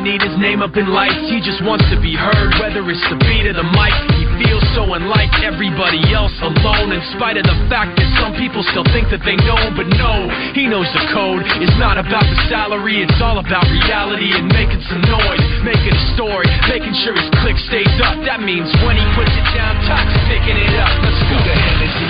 need his name up in lights, he just wants to be heard, whether it's the beat of the mic. He feels so unlike everybody else alone, in spite of the fact that some people still think that they know him, but no, he knows the code. It's not about the salary, it's all about reality and making some noise, making a story, making sure his click stays up. That means when he puts it down, toxic picking it up. Let's go. Who the hell is he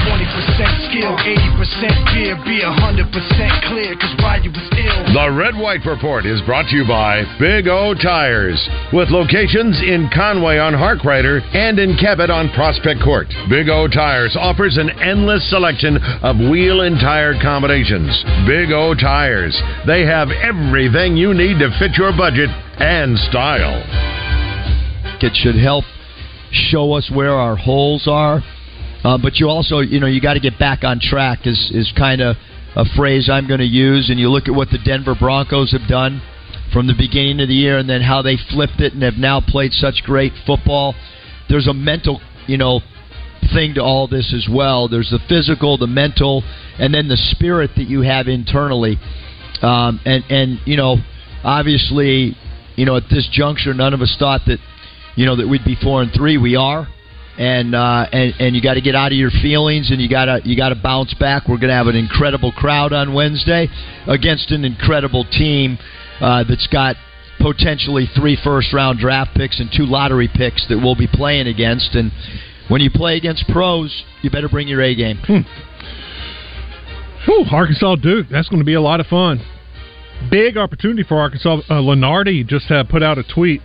This is 20% skill, 80% fear, be 100% clear, cause Ryu was ill. The Red White Report is brought to you by Big O Tires, with locations in Conway on Harkrider and in Cabot on Prospect Court. Big O Tires offers an endless selection of wheel and tire combinations. Big O Tires, they have everything you need to fit your budget and style. It should help show us where our holes are. Uh, but you also, you know, you got to get back on track. Is is kind of a phrase I'm going to use. And you look at what the Denver Broncos have done from the beginning of the year, and then how they flipped it and have now played such great football. There's a mental, you know, thing to all this as well. There's the physical, the mental, and then the spirit that you have internally. Um, and and you know, obviously, you know, at this juncture, none of us thought that, you know, that we'd be four and three. We are, and uh, and and you got to get out of your feelings, and you gotta you gotta bounce back. We're gonna have an incredible crowd on Wednesday against an incredible team uh, that's got potentially three first round draft picks and two lottery picks that we'll be playing against. And when you play against pros, you better bring your A game. Whew, Arkansas Duke. That's going to be a lot of fun. Big opportunity for Arkansas. Uh, Lunardi just uh, put out a tweet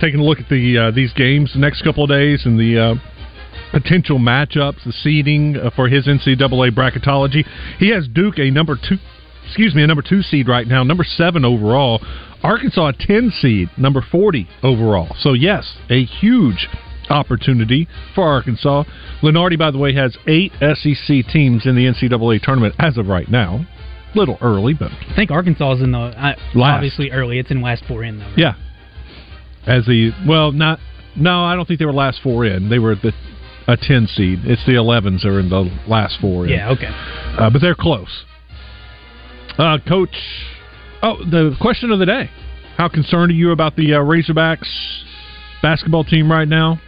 taking a look at the uh, these games the next couple of days and the uh, potential matchups, the seeding uh, for his NCAA bracketology. He has Duke a number two, excuse me, a number two seed right now, number seven overall. Arkansas a ten seed, number forty overall. So yes, a huge opportunity for Arkansas. Lunardi, by the way, has eight SEC teams in the NCAA tournament as of right now. A little early, but I think Arkansas is in the uh, obviously early. It's in last four in though. Right? yeah. As the well, not no, I don't think they were last four in. They were the a ten seed. It's the 11s are in the last four. In. Yeah. Okay. uh, but they're close. Uh, Coach, oh, the question of the day: How concerned are you about the uh, Razorbacks basketball team right now?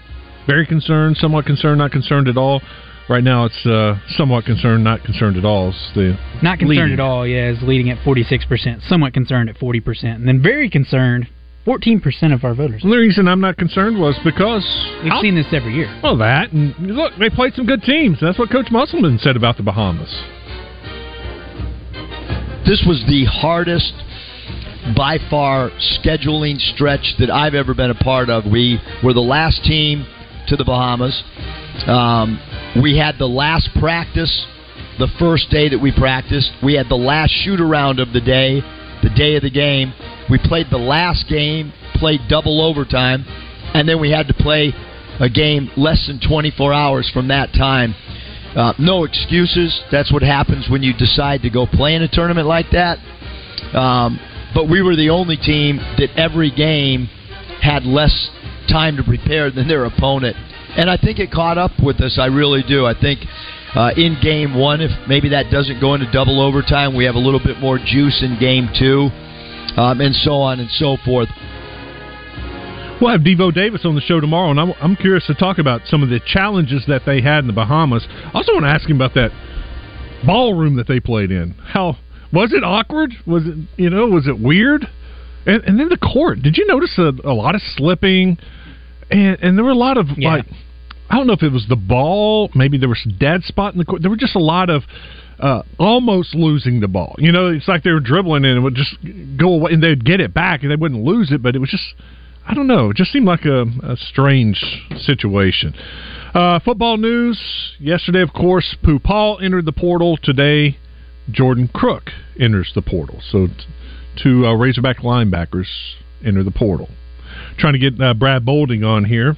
Very concerned, somewhat concerned, not concerned at all. Right now, it's uh, somewhat concerned, not concerned at all. It's the Not concerned at all. Yeah, is leading at forty six percent. Somewhat concerned at forty percent, and then very concerned. Fourteen percent of our voters. The reason I'm not concerned was because We've I'll- seen this every year. Well, that and look, they played some good teams. That's what Coach Musselman said about the Bahamas. This was the hardest, by far, scheduling stretch that I've ever been a part of. We were the last team to the Bahamas. Um, we had the last practice the first day that we practiced. We had the last shoot around of the day, the day of the game. We played the last game, played double overtime, and then we had to play a game less than 24 hours from that time. Uh, no excuses. That's what happens when you decide to go play in a tournament like that. Um, but we were the only team that every game had less time to prepare than their opponent. And I think it caught up with us. I really do. I think uh, in game one, if maybe that doesn't go into double overtime, we have a little bit more juice in game two, um, and so on and so forth. We'll have Devo Davis on the show tomorrow, and I'm, I'm curious to talk about some of the challenges that they had in the Bahamas. I also want to ask him about that ballroom that they played in. How was it awkward? Was it you know was it weird? And, and then the court. Did you notice a, a lot of slipping? And, and there were a lot of Yeah. like I don't know if it was the ball. Maybe there was a dead spot in the court. There were just a lot of uh, almost losing the ball. You know, it's like they were dribbling and it would just go away, and they'd get it back and they wouldn't lose it. But it was just, I don't know, it just seemed like a, a strange situation. Uh, football news yesterday, of course, Pooh Paul entered the portal. Today, Jordan Crook enters the portal. So, t- two uh, Razorback linebackers enter the portal. Trying to get uh, Brad Bolding on here.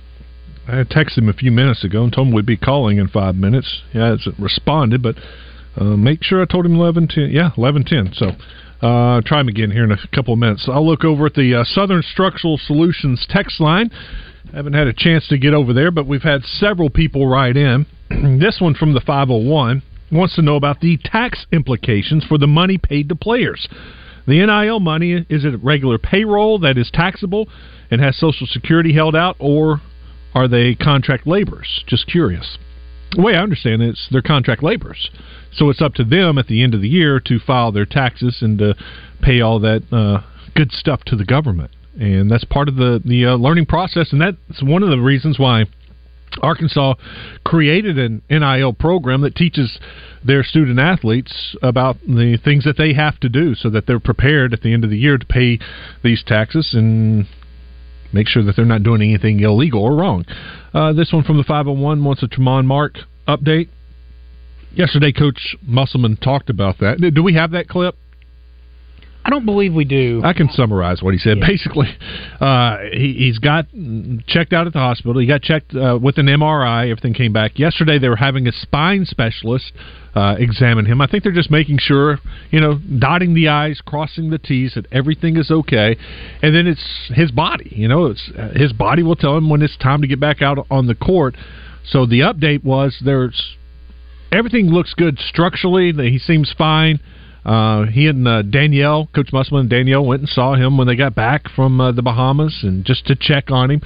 I texted him a few minutes ago and told him we'd be calling in five minutes. He hasn't responded, but uh, make sure I told him eleven ten. Yeah, eleven ten. So uh, try him again here in a couple of minutes. I'll look over at the uh, Southern Structural Solutions text line. Haven't had a chance to get over there, but we've had several people write in. this one from the 501 wants to know about the tax implications for the money paid to players. The NIL money is it regular payroll that is taxable and has Social Security held out, or are they contract laborers? Just curious. The way I understand it, it's they're contract laborers, so it's up to them at the end of the year to file their taxes and to pay all that uh, good stuff to the government, and that's part of the the uh, learning process, and that's one of the reasons why Arkansas created an NIL program that teaches their student athletes about the things that they have to do so that they're prepared at the end of the year to pay these taxes and make sure that they're not doing anything illegal or wrong. Uh, this one from the 501 wants a Tramon Mark update. Yesterday, Coach Musselman talked about that. Do we have that clip? I don't believe we do. I can summarize what he said. Yeah. Basically, uh, he, he's got checked out at the hospital. He got checked uh, with an MRI. Everything came back yesterday. They were having a spine specialist uh, examine him. I think they're just making sure, you know, dotting the i's, crossing the t's, that everything is okay. And then it's his body. You know, it's uh, his body will tell him when it's time to get back out on the court. So the update was there's everything looks good structurally. He seems fine. Uh, he and uh, Danielle, Coach Musselman and Danielle went and saw him when they got back from uh, the Bahamas, and just to check on him.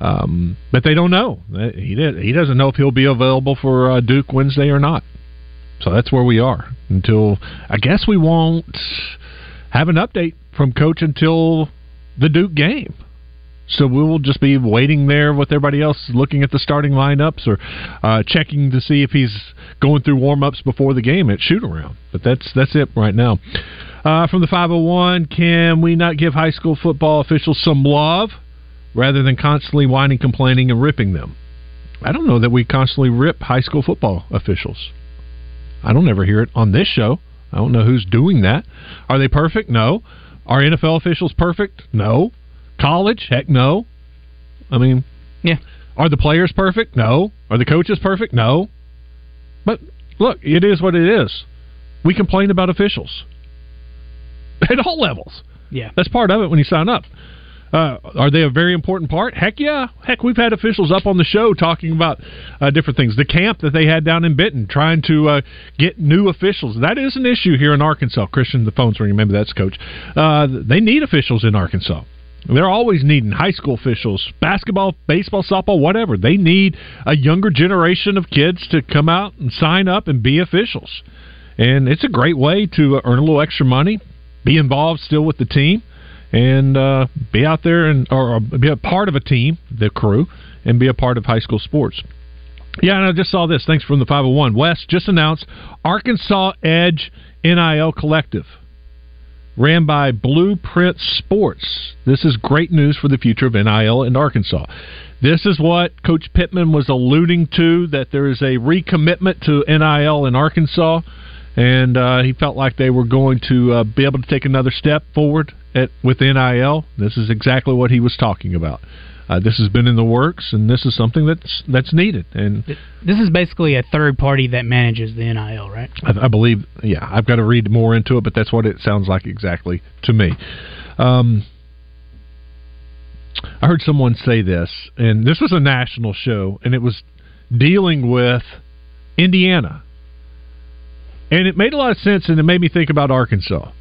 Um, but they don't know. He did. He doesn't know if he'll be available for uh, Duke Wednesday or not. So that's where we are until I guess we won't have an update from Coach until the Duke game. So we will just be waiting there with everybody else, looking at the starting lineups or uh, checking to see if he's going through warm ups before the game at shoot around. But that's that's it right now. Uh, from the 501, can we not give high school football officials some love rather than constantly whining, complaining, and ripping them? I don't know that we constantly rip high school football officials. I don't ever hear it on this show. I don't know who's doing that. Are they perfect? No. Are NFL officials perfect? No. College? Heck no. I mean, Yeah. are the players perfect? No. Are the coaches perfect? No. But look, it is what it is. We complain about officials at all levels. Yeah. That's part of it when you sign up. Uh, are they a very important part? Heck yeah. Heck, we've had officials up on the show talking about uh, different things. The camp that they had down in Benton, trying to uh, get new officials. That is an issue here in Arkansas. Christian, the phone's ringing. Remember that's coach. Uh, they need officials in Arkansas. They're always needing high school officials, basketball, baseball, softball, whatever. They need a younger generation of kids to come out and sign up and be officials. And it's a great way to earn a little extra money, be involved still with the team, and uh, be out there and or, be a part of a team, the crew, and be a part of high school sports. Yeah, and I just saw this. Thanks from the 501. West just announced Arkansas Edge NIL Collective ran by Blueprint Sports. This is great news for the future of NIL in Arkansas. This is what Coach Pittman was alluding to that there is a recommitment to NIL in Arkansas, and uh, he felt like they were going to uh, be able to take another step forward at, with NIL. This is exactly what he was talking about. Uh, this has been in the works, and this is something that's that's needed. And This is basically a third party that manages the NIL, right? I, I believe, yeah, I've got to read more into it, but that's what it sounds like exactly to me. Um, I heard someone say this, and this was a national show, and it was dealing with Indiana. And it made a lot of sense, and it made me think about Arkansas.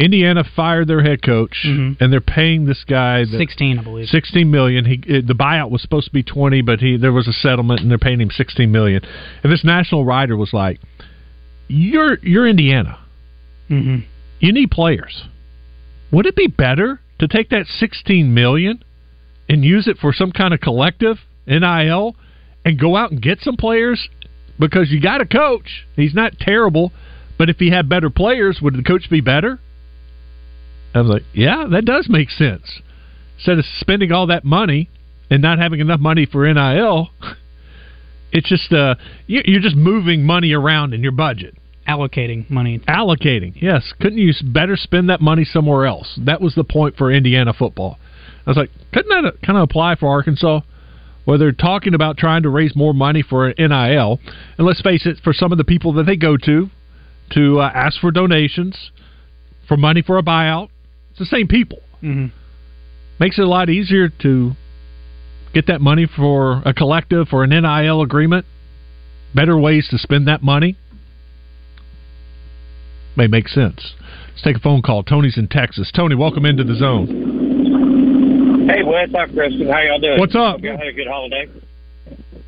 Indiana fired their head coach, Mhm. and they're paying this guy the, Sixteen, I believe. sixteen million. He it, the buyout was supposed to be twenty, but he there was a settlement, and they're paying him sixteen million. And this national writer was like, "You're you're Indiana. hmm You need players. Would it be better to take that sixteen million and use it for some kind of collective NIL and go out and get some players because you got a coach. He's not terrible, but if he had better players, would the coach be better?" I was like, "Yeah, that does make sense." Instead of spending all that money and not having enough money for NIL, it's just uh, you- you're just moving money around in your budget Allocating money. allocating. Yes, couldn't you better spend that money somewhere else? That was the point for Indiana football. I was like, couldn't that kind of apply for Arkansas? Where they're talking about trying to raise more money for NIL, and let's face it, for some of the people that they go to to uh, ask for donations, for money for a buyout, the same people. hmm Makes it a lot easier to get that money for a collective or an NIL agreement. Better ways to spend that money may make sense. Let's take a phone call. Tony's in Texas. Tony, welcome into the zone. Hey, what's up, Kristen? How y'all doing? What's up? Hope y'all had a good holiday.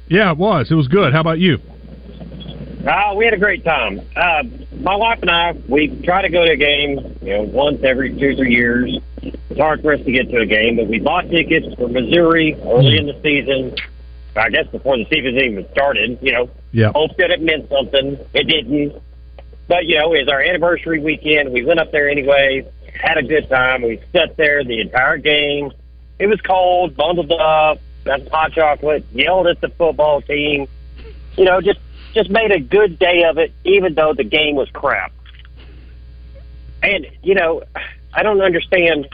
Yeah, it was. It was good. How about you? Uh, we had a great time. Uh, my wife and I, we try to go to a game, you know, once every two, three years. It's hard for us to get to a game, but we bought tickets for Missouri early in the season. I guess before the season even started, you know, Yeah. hoped that it meant something. It didn't. But, you know, it was our anniversary weekend. We went up there anyway, had a good time. We sat there the entire game. It was cold, bundled up, got some hot chocolate, yelled at the football team. You know, just just made a good day of it, even though the game was crap. And, you know, I don't understand.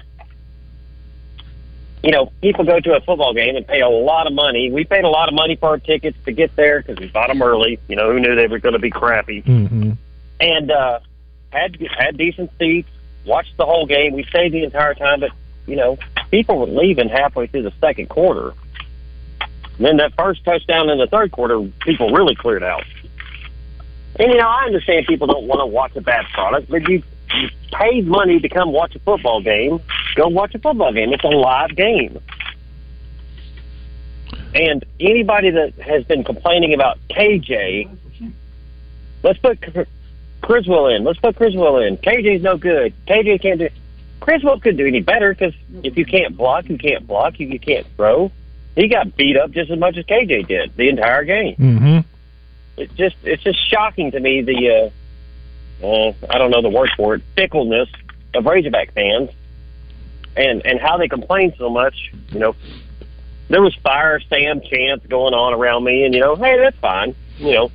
You know, people go to a football game and pay a lot of money. We paid a lot of money for our tickets to get there because we bought them early. You know, who knew they were going to be crappy? Mm-hmm. and uh, had had decent seats. Watched the whole game. We stayed the entire time, but you know, people were leaving halfway through the second quarter. Then that first touchdown in the third quarter, people really cleared out. And you know, I understand people don't want to watch a bad product, but you, you paid money to come watch a football game. Go watch a football game. It's a live game. And anybody that has been complaining about KJ, let's put Criswell in. Let's put Criswell in. KJ's no good. KJ can't do. Criswell could do any better because if you can't block, you can't block. You, you can't throw. He got beat up just as much as KJ did the entire game. Mm-hmm. It's just it's just shocking to me the uh, uh I don't know the word for it fickleness of Razorback fans and and how they complain so much. You know, there was fire Sam chants going on around me, and you know, hey, that's fine. You know,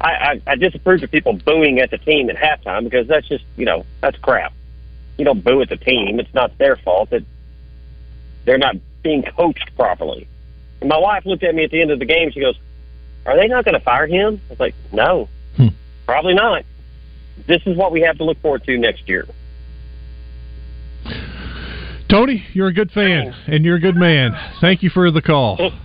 I, I I disapprove of people booing at the team at halftime because that's just you know that's crap. You don't boo at the team; it's not their fault that they're not being coached properly. And my wife looked at me at the end of the game. She goes, "Are they not going to fire him?" I was like, "No, Hmm. probably not." This is what we have to look forward to next year. Tony, you're a good fan and you're a good man. Thank you for the call.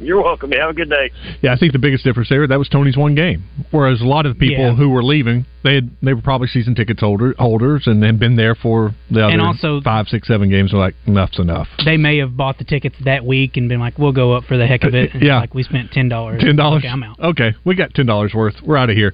You're welcome. Have a good day. Yeah, I think the biggest difference there that was Tony's one game. Whereas a lot of the people Yeah. who were leaving, they had they were probably season tickets holder, holders and had been there for the other And also- five, six, seven games. Were like enough's enough. They may have bought the tickets that week and been like, "We'll go up for the heck of it." And Yeah. like we spent ten dollars. Ten dollars. Okay, I'm out. Okay, we got ten dollars worth. We're out of here.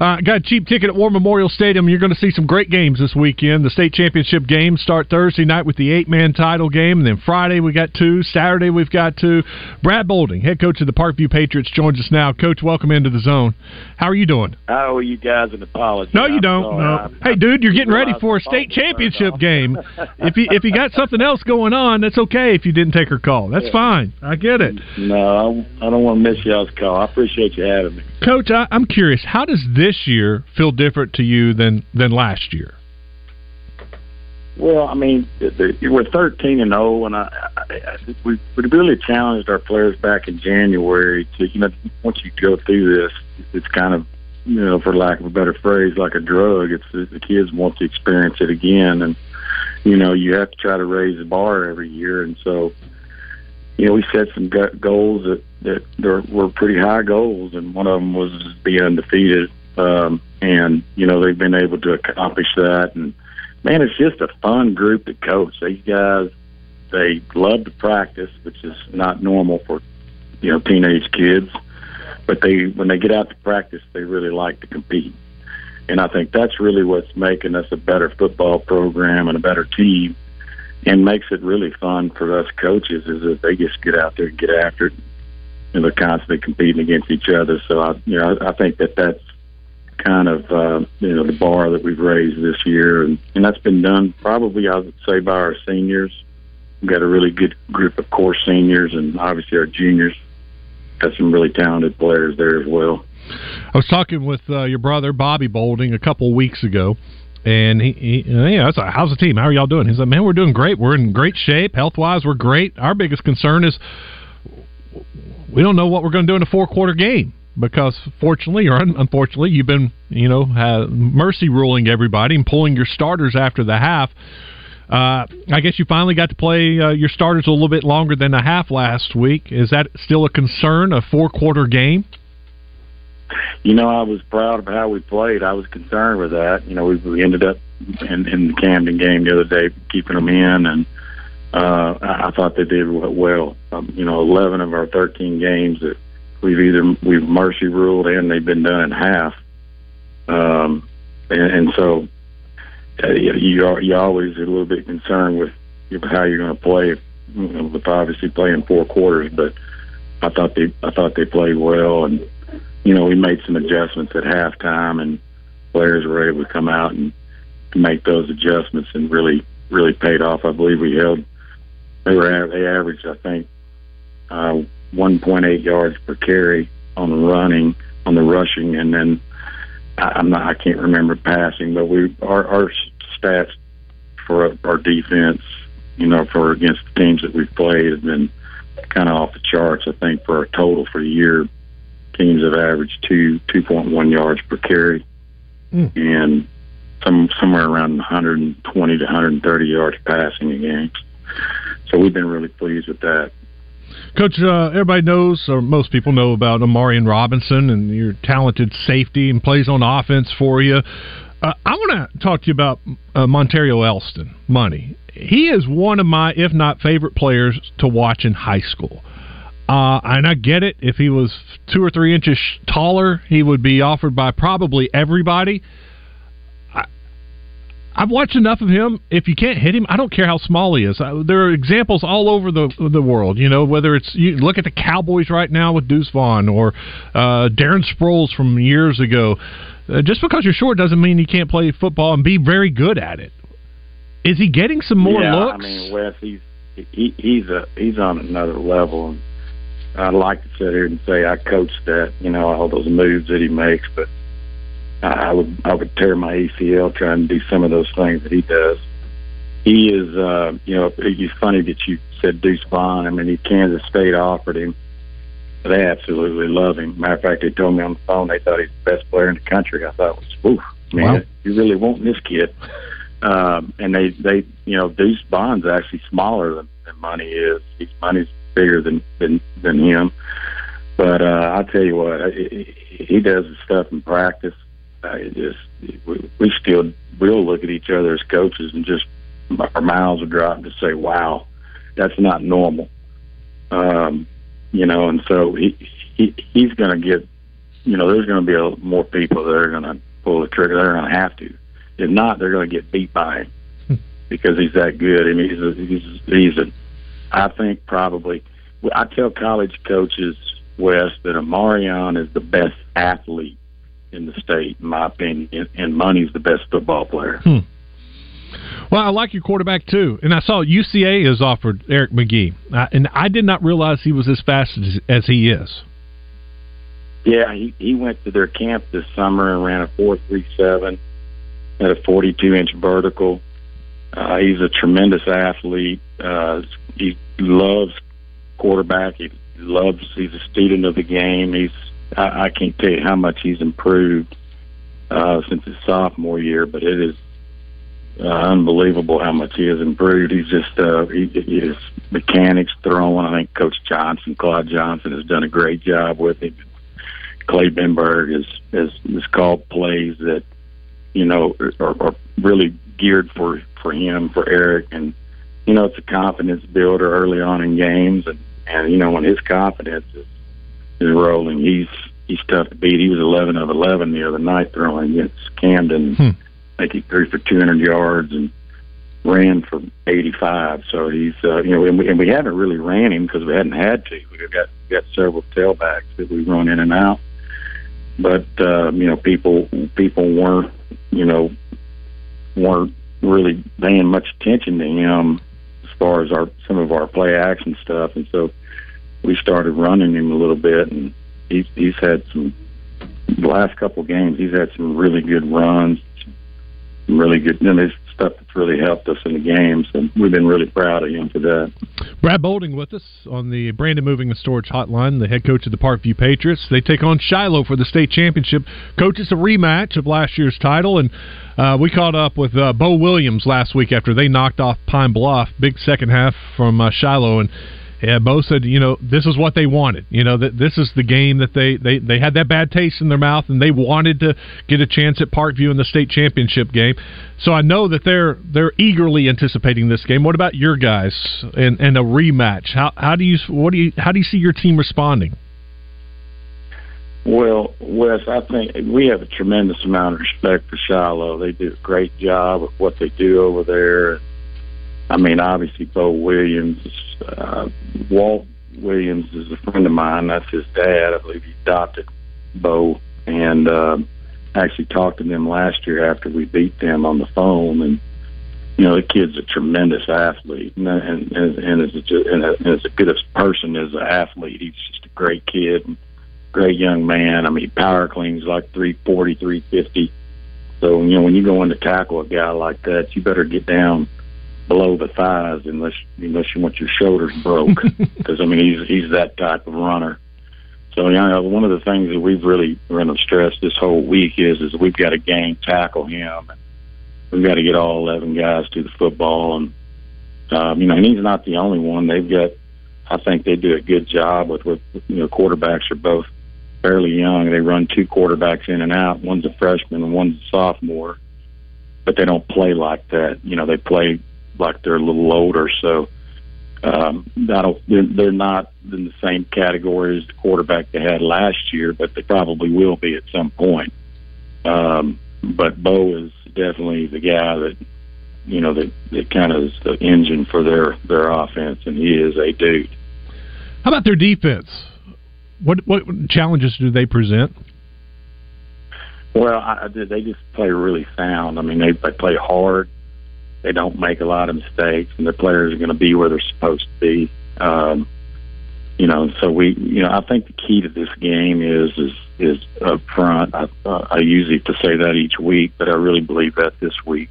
Uh, got a cheap ticket at War Memorial Stadium. You're going to see some great games this weekend. The state championship games start Thursday night with the eight man title game, and then Friday we got two. Saturday we've got two. Brad Bolding, head coach of the Parkview Patriots, joins us now. Coach, welcome into the zone. How are you doing? I owe you guys in an No, you don't. sorry. No. Hey, dude, you're getting ready for a state phone was turned championship game. If you if you got something else going on, that's okay. If you didn't take her call, that's fine. I get it. No, I, I don't want to miss y'all's call. I appreciate you having me. Coach, I, I'm curious. How does this year feel different to you than than last year? Well, I mean, we're 13 and 0, and I, I, I we we really challenged our players back in January to you know once you go through this, it's kind of you know for lack of a better phrase like a drug. It's the, kids want to experience it again, and you know you have to try to raise the bar every year, and so you know we set some goals that that there were pretty high goals, and one of them was be undefeated. Um, and you know they've been able to accomplish that. And man, it's just a fun group to coach. These guys, they love to practice, which is not normal for you know teenage kids. But they when they get out to practice, they really like to compete. And I think that's really what's making us a better football program and a better team and makes it really fun for us coaches is that they just get out there and get after it and they're constantly competing against each other. So I, you know, I, I think that that's kind of uh, you know the bar that we've raised this year, and, and that's been done probably I would say by our seniors. We've got a really good group of core seniors, and obviously our juniors got some really talented players there as well. I was talking with uh, your brother Bobby Bolding a couple weeks ago, and he, he yeah, I was "How's the team? How are y'all doing?" He's like, "Man, we're doing great. We're in great shape, health wise. We're great. Our biggest concern is we don't know what we're going to do in a four quarter game." Because fortunately or un- unfortunately, you've been you know mercy ruling everybody and pulling your starters after the half. Uh, I guess you finally got to play uh, your starters a little bit longer than a half last week. Is that still a concern? A four quarter game? You know, I was proud of how we played. I was concerned with that. You know, we, we ended up in, in the Camden game the other day keeping them in, and uh, I, I thought they did well. Um, you know, 11 of our 13 games that we've either we've mercy ruled and they've been done in half. Um, and, and so uh, you are, you always a little bit concerned with how you're going to play. You know, with obviously playing four quarters, but I thought they I thought they played well and you know, we made some adjustments at halftime, and players were able to come out and make those adjustments, and really, really paid off. I believe we held. They were they averaged, I think, uh, 1.8 yards per carry on the running, on the rushing, and then I'm not, I can't remember passing, but we our, our stats for our defense, you know, for against the teams that we've played have been kind of off the charts. I think for our total for the year, teams have averaged two two point one yards per carry, Mm. and some somewhere around 120 to 130 yards passing a game. So we've been really pleased with that. Coach, uh, everybody knows, or most people know about Amarian Robinson and your talented safety and plays on offense for you. Uh, I want to talk to you about uh, Montario Elston, Money. He is one of my, if not favorite players to watch in high school. Uh, and I get it. If he was two or three inches taller, he would be offered by probably everybody. I, I've watched enough of him. If you can't hit him, I don't care how small he is. Uh, there are examples all over the the world. You know, whether it's you look at the Cowboys right now with Deuce Vaughn or uh, Darren Sproles from years ago. Uh, just because you're short doesn't mean you can't play football and be very good at it. Is he getting some more yeah, looks? I mean, Wes, he's he, he's a he's on another level. And I'd like to sit here and say I coached that, you know, all those moves that he makes, but I would I would tear my ACL trying to do some of those things that he does. He is, uh, you know, it's funny that you said Deuce Vaughn. I mean, he, Kansas State offered him. They absolutely love him. Matter of fact, they told me on the phone they thought he's the best player in the country. I thought, oof, man, Wow. you really want this kid. Um, and they, they, you know, Deuce Vaughn's actually smaller than, than Money is. He's Money's bigger than than than him. But uh, I'll tell you what, he, he does the stuff in practice. It just we, we still we'll look at each other as coaches and just our mouths will drop to say, "Wow, that's not normal." Um, you know, and so he he he's going to get. You know, there's going to be a, more people that are going to pull the trigger. They're going to have to. If not, they're going to get beat by him because he's that good. I mean, he's a, he's he's a. I think probably. I tell college coaches, Wes, that Amarion is the best athlete in the state, in my opinion, and Money's the best football player. Hmm. Well, I like your quarterback too, and I saw UCA has offered Eric McGee, and I did not realize he was as fast as, as he is. Yeah, he he went to their camp this summer and ran a four three seven at a forty two inch vertical. Uh, he's a tremendous athlete. Uh, he loves quarterback. He loves. He's a student of the game. He's. I, I can't tell you how much he's improved uh, since his sophomore year, but it is uh, unbelievable how much he has improved. He's just uh, he, his mechanics throwing. I think Coach Johnson, Claude Johnson, has done a great job with him Clay Benberg has has, has called plays that you know are, are really geared for for him for Eric, and you know it's a confidence builder early on in games, and and you know when his confidence is is rolling, he's he's tough to beat. He was 11 of 11 the other night throwing against Camden. Hmm. I think he threw for 200 yards and ran for 85. So he's, uh, you know, and we, and we haven't really ran him because we hadn't had to. We've got got several tailbacks that we run in and out. But uh, you know, people people weren't, you know, weren't really paying much attention to him as far as our some of our play action stuff, and so we started running him a little bit, and he's he's had some the last couple games. He's had some really good runs, some really good. And there's stuff that's really helped us in the games, and we've been really proud of him for that. Brad Bolding with us on the Brandon Moving and Storage Hotline, the head coach of the Parkview Patriots. They take on Shiloh for the state championship. Coach, it's a rematch of last year's title, and uh, we caught up with uh, Bo Williams last week after they knocked off Pine Bluff. Big second half from uh, Shiloh, and yeah, Bo said, you know, this is what they wanted. You know, that this is the game that they, they, they had that bad taste in their mouth, and they wanted to get a chance at Parkview in the state championship game. So I know that they're they're eagerly anticipating this game. What about your guys and, and a rematch? How how do you what do you how do you see your team responding? Well, Wes, I think we have a tremendous amount of respect for Shiloh. They do a great job of what they do over there. I mean, obviously, Bo Williams, uh, Walt Williams is a friend of mine. That's his dad. I believe he adopted Bo, and uh, actually talked to them last year after we beat them on the phone. And you know, the kid's a tremendous athlete, and and and, is just and, and as good a person as an athlete. He's just a great kid, and great young man. I mean, power cleans like three forty, three fifty. So you know, when you go in to tackle a guy like that, you better get down below the thighs unless unless you want your shoulders broke because I mean he's he's that type of runner. So you know one of the things that we've really run of stress this whole week is is we've got to game tackle him. We've got to get all eleven guys to the football and um, you know and he's not the only one. They've got I think they do a good job with with you know quarterbacks are both fairly young. They run two quarterbacks in and out. One's a freshman and one's a sophomore but they don't play like that. You know, they play like they're a little older. So um, I don't. They're, they're not in the same category as the quarterback they had last year, but they probably will be at some point. Um, but Bo is definitely the guy that you know that that kind of is the engine for their their offense, and he is a dude. How about their defense? What what challenges do they present? Well, I, they just play really sound. I mean, they they play hard. They don't make a lot of mistakes, and their players are going to be where they're supposed to be. Um, you know, so we, you know, I think the key to this game is is is up front. I, uh, I usually to say that each week, but I really believe that this week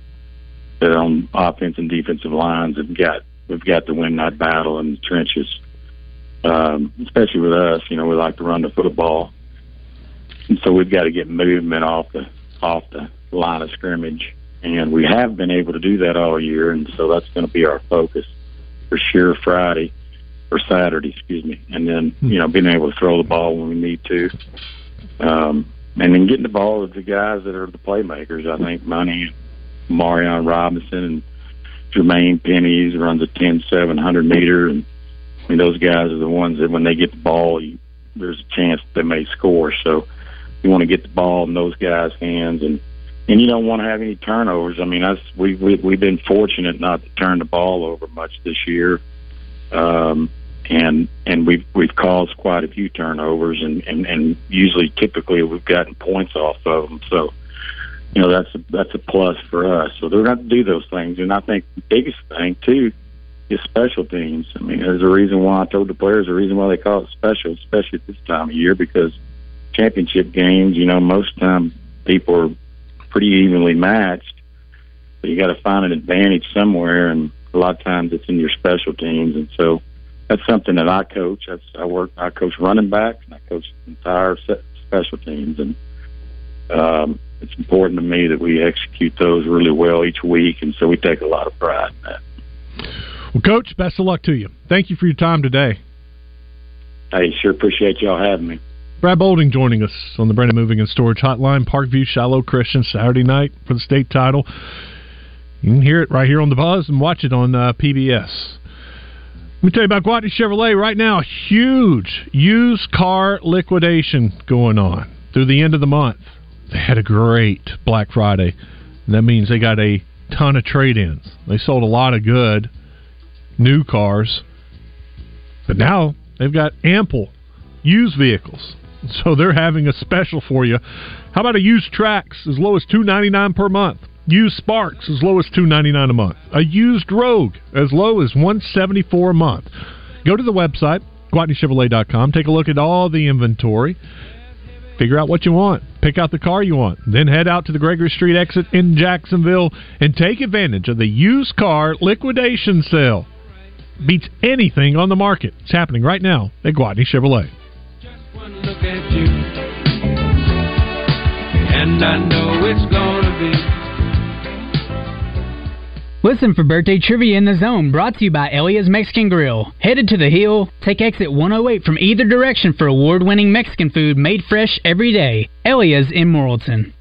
that on offense and defensive lines have got we've got to win that battle in the trenches. Um, especially with us, you know, we like to run the football, and so we've got to get movement off the off the line of scrimmage, and we have been able to do that all year, and so that's going to be our focus for sure Friday or Saturday, excuse me, and then you know being able to throw the ball when we need to, um, and then getting the ball to the guys that are the playmakers. I think Money, Marion Robinson, and Jermaine Pennies runs a ten seven hundred meter, and I mean those guys are the ones that when they get the ball, you, there's a chance they may score. So you want to get the ball in those guys' hands and and you don't want to have any turnovers. I mean, that's we, we we've been fortunate not to turn the ball over much this year, um, and and we've we've caused quite a few turnovers, and and and usually typically we've gotten points off of them. So, you know, that's a that's a plus for us. So they're going to do those things, and I think the biggest thing too is special teams. I mean, there's a reason why I told the players the reason why they call it special, especially at this time of year, because championship games, you know, most time people are pretty evenly matched. But you got to find an advantage somewhere, and a lot of times it's in your special teams. And so that's something that I coach. That's I work. I coach running backs, and I coach entire set special teams, and um, it's important to me that we execute those really well each week. And so we take a lot of pride in that. Well, Coach, best of luck to you. Thank you for your time today. Hey, sure appreciate y'all having me. Brad Bolding joining us on the Brandon Moving and Storage Hotline, Parkview Shiloh Christian Saturday night for the state title. You can hear it right here on the Buzz and watch it on uh, PBS. Let me tell you about Gwatney Chevrolet right now. Huge used car liquidation going on through the end of the month. They had a great Black Friday. And that means they got a ton of trade-ins. They sold a lot of good new cars, but now they've got ample used vehicles. So they're having a special for you. How about a used Trax as low as two ninety nine per month? Used Sparks as low as two ninety nine a month. A used Rogue as low as one seventy four a month. Go to the website GwatneyChevrolet.com. Take a look at all the inventory. Figure out what you want. Pick out the car you want. Then head out to the Gregory Street exit in Jacksonville and take advantage of the used car liquidation sale. Beats anything on the market. It's happening right now at Gwatney Chevrolet. And I know it's gonna be. Listen for birthday trivia in the zone brought to you by Elia's Mexican Grill. Headed to the hill, take exit 108 from either direction for award winning Mexican food made fresh every day. Elia's in Morrilton.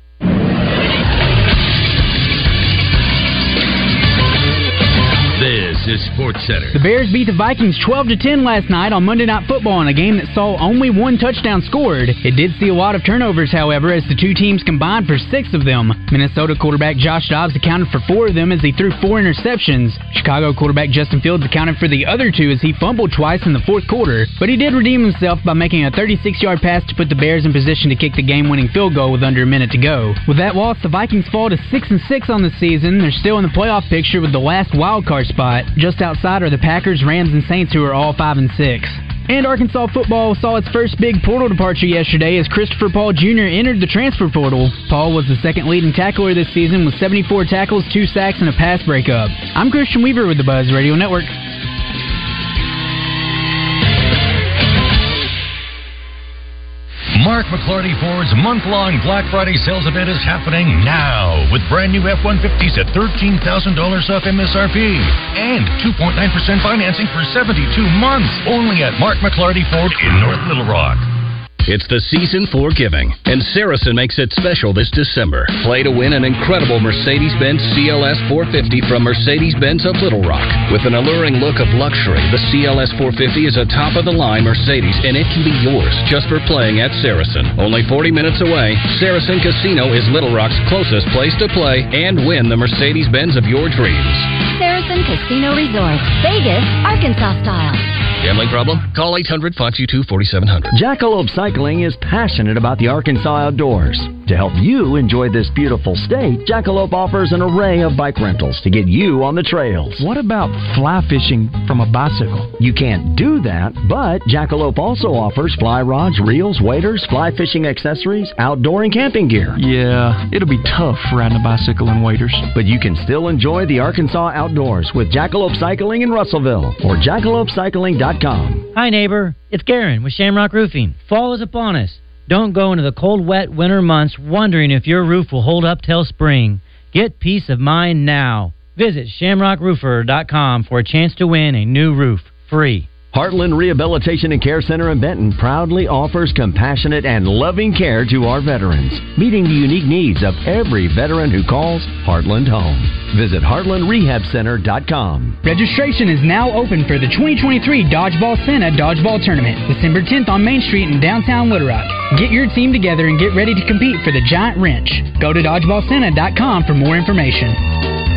Sports Center. The Bears beat the Vikings 12 to 10 last night on Monday Night Football in a game that saw only one touchdown scored. It did see a lot of turnovers, however, as the two teams combined for six of them. Minnesota quarterback Josh Dobbs accounted for four of them as he threw four interceptions. Chicago quarterback Justin Fields accounted for the other two as he fumbled twice in the fourth quarter, but he did redeem himself by making a 36-yard pass to put the Bears in position to kick the game-winning field goal with under a minute to go. With that loss, the Vikings fall to six and six on the season. They're still in the playoff picture with the last wild card spot. Just outside are the Packers, Rams, and Saints, who are all five and six. And Arkansas football saw its first big portal departure yesterday as Christopher Paul Jr. entered the transfer portal. Paul was the second leading tackler this season with 74 tackles, two sacks, and a pass breakup. I'm Christian Weaver with the Buzz Radio Network. Mark McLarty Ford's month-long Black Friday sales event is happening now with brand new F-150s at $13,000 off MSRP and 2.9% financing for 72 months only at Mark McLarty Ford in North Little Rock. It's the season for giving, and Saracen makes it special this December. Play to win an incredible Mercedes Benz CLS 450 from Mercedes Benz of Little Rock. With an alluring look of luxury, the CLS 450 is a top of the line Mercedes, and it can be yours just for playing at Saracen. Only 40 minutes away, Saracen Casino is Little Rock's closest place to play and win the Mercedes Benz of your dreams. Saracen Casino Resort, Vegas, Arkansas style. Gambling problem? Call 800 522 4700. Jackalope Cycling is passionate about the Arkansas outdoors. To help you enjoy this beautiful state, Jackalope offers an array of bike rentals to get you on the trails. What about fly fishing from a bicycle? You can't do that, but Jackalope also offers fly rods, reels, waders, fly fishing accessories, outdoor and camping gear. Yeah, it'll be tough riding a bicycle in waders. But you can still enjoy the Arkansas outdoors with Jackalope Cycling in Russellville or jackalopecycling.com. Hi, neighbor. It's Garen with Shamrock Roofing. Fall is upon us. Don't go into the cold, wet winter months wondering if your roof will hold up till spring. Get peace of mind now. Visit shamrockroofer.com for a chance to win a new roof free. Heartland Rehabilitation and Care Center in Benton proudly offers compassionate and loving care to our veterans, meeting the unique needs of every veteran who calls Heartland home. Visit heartlandrehabcenter.com. Registration is now open for the 2023 Dodgeball Santa Dodgeball Tournament, December 10th on Main Street in downtown Little Rock. Get your team together and get ready to compete for the giant wrench. Go to dodgeballsanta.com for more information.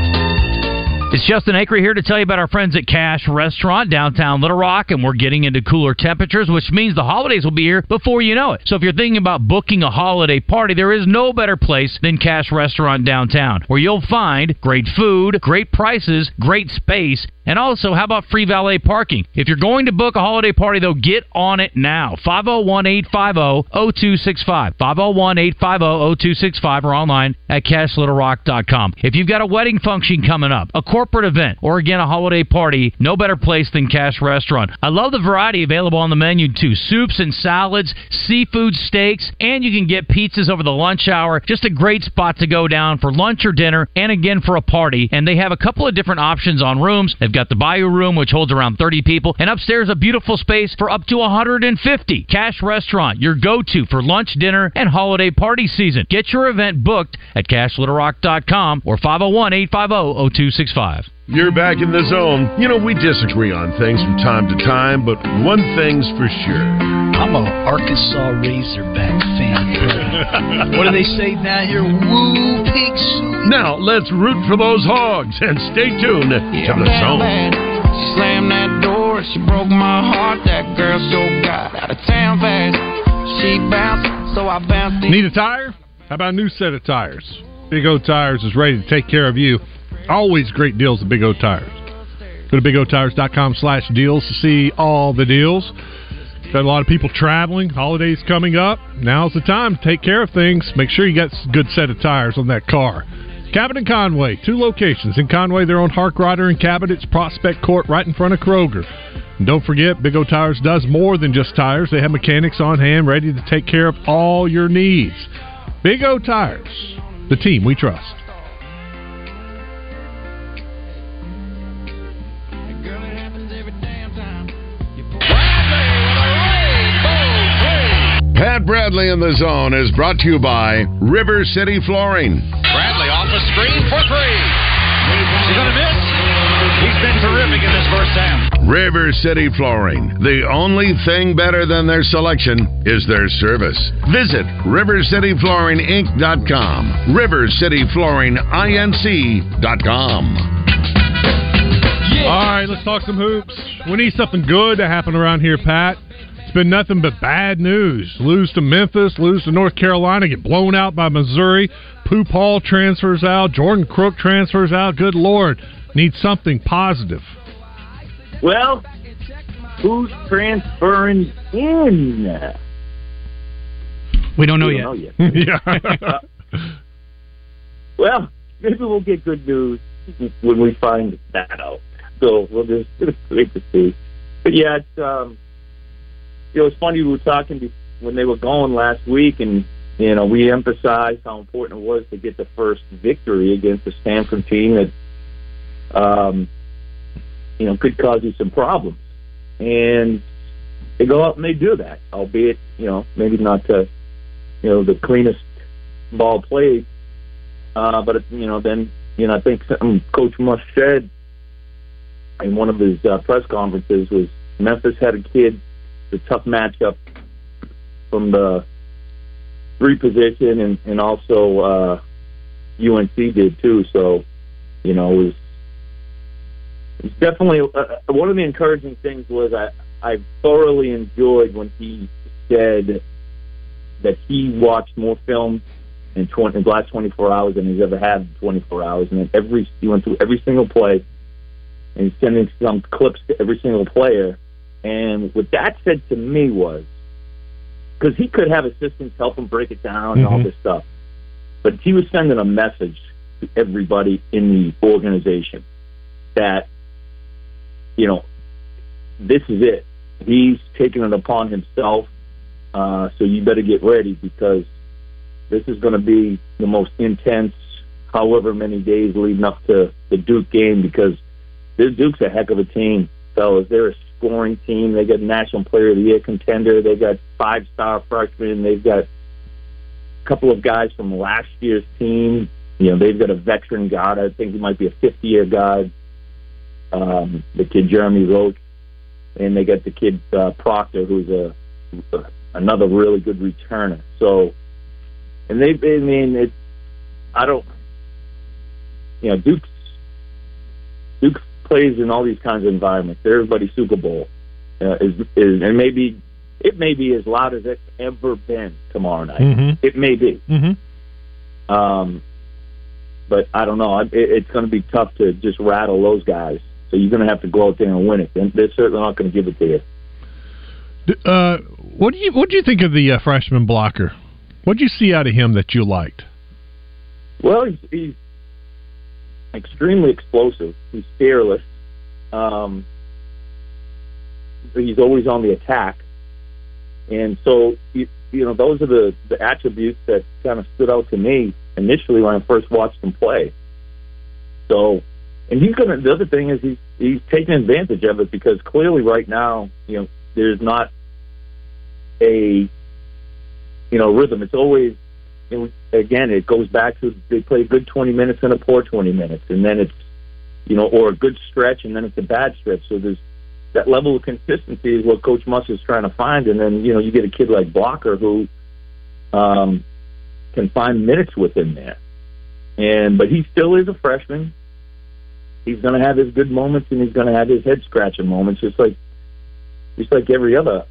It's Justin Acri here to tell you about our friends at Cache Restaurant downtown Little Rock, and we're getting into cooler temperatures, which means the holidays will be here before you know it. So if you're thinking about booking a holiday party, there is no better place than Cache Restaurant downtown, where you'll find great food, great prices, great space, and also, how about free valet parking? If you're going to book a holiday party, though, get on it now. 501 850 0265. 501 850 0265 or online at cachelittlerock.com. If you've got a wedding function coming up, a corporate event, or again, a holiday party, no better place than Cache Restaurant. I love the variety available on the menu, too soups and salads, seafood steaks, and you can get pizzas over the lunch hour. Just a great spot to go down for lunch or dinner, and again for a party. And they have a couple of different options on rooms. They've got the Bayou Room, which holds around 30 people, and upstairs a beautiful space for up to 150. Cache Restaurant, your go-to for lunch, dinner, and holiday party season. Get your event booked at cachelittlerock.com or 501-850-0265. You're back in the zone. You know, we disagree on things from time to time, but one thing's for sure. I'm a Arkansas Razorback fan. what do they say down here? Woo, pigs. Now, let's root for those hogs and stay tuned yeah, to the zone. She slammed that door, she broke my heart. That girl so got out of town fast. She bounced, so I bounced. Need a tire? How about a new set of tires? Big O Tires is ready to take care of you. Always great deals at Big O Tires. Go to bigotires.com slash deals to see all the deals. Got a lot of people traveling, holidays coming up. Now's the time to take care of things. Make sure you got a good set of tires on that car. Cabot and Conway, two locations. In Conway, they're on Harkrider and Cabot. It's Prospect Court right in front of Kroger. And don't forget, Big O Tires does more than just tires. They have mechanics on hand ready to take care of all your needs. Big O Tires, the team we trust. Pat Bradley in the zone is brought to you by River City Flooring. Bradley off the screen for three. He's going to miss. He's been terrific in this first half. River City Flooring. The only thing better than their selection is their service. Visit RiverCityFlooringInc.com. RiverCityFlooringInc.com. All right, let's talk some hoops. We need something good to happen around here, Pat. It's been nothing but bad news. Lose to Memphis, lose to North Carolina, get blown out by Missouri. Pooh Paul transfers out, Jordan Crook transfers out. Good Lord, need something positive. Well, who's transferring in? We don't know We yet. don't know yet. yeah. Well, maybe we'll get good news when we find that out. So we'll just wait to see. But yeah, it's um, you know, it's funny we were talking when they were going last week, and you know, we emphasized how important it was to get the first victory against the Stanford team that, um, you know, could cause you some problems. And they go out and they do that, albeit you know maybe not to, you know, the cleanest ball played. Uh, but you know, then you know, I think something Coach Muss said in one of his uh, press conferences was Memphis had a kid, a tough matchup from the three position, and and also uh, UNC did too. So, you know, it was it's definitely uh, one of the encouraging things was I I thoroughly enjoyed when he said that he watched more film in, 20, in the last 24 hours than he's ever had in 24 hours, and every he went through every single play, and sending some clips to every single player. And what that said to me was, because he could have assistants help him break it down and all Mhm. this stuff, but he was sending a message to everybody in the organization that, you know, this is it. He's taking it upon himself, uh, so you better get ready because this is going to be the most intense, however many days leading up to the Duke game because this Duke's a heck of a team, fellas. They're a scoring team. They got National Player of the Year contender. They got five star freshmen. They've got a couple of guys from last year's team. You know, they've got a veteran guard. I think he might be a 50 year guard. Um, the kid Jeremy Roach, and they got the kid uh, Proctor, who's a, a another really good returner. So, and they, I mean, it. I don't. You know, Duke's Duke plays in all these kinds of environments. Everybody Super Bowl uh, is, is, and maybe it may be as loud as it's ever been tomorrow night. Mhm. It may be. Mm-hmm. Um, but I don't know. It, it's going to be tough to just rattle those guys. So you're going to have to go out there and win it. And they're certainly not going to give it to you. Uh, what do you what do you think of the uh, freshman Blocker? What did you see out of him that you liked? Well, he's, he's extremely explosive. He's fearless. Um, he's always on the attack, and so you, you know those are the the attributes that kind of stood out to me initially when I first watched him play. So, and he's gonna. The other thing is he's he's taking advantage of it because clearly right now, you know, there's not a you know rhythm. It's always know, again, it goes back to they play a good 20 minutes and a poor 20 minutes, and then it's you know, or a good stretch and then it's a bad stretch. So there's that level of consistency is what Coach Muss is trying to find, and then you know you get a kid like Blocker who um, can find minutes within there, and but he still is a freshman. He's going to have his good moments and he's going to have his head scratching moments, just like just like every other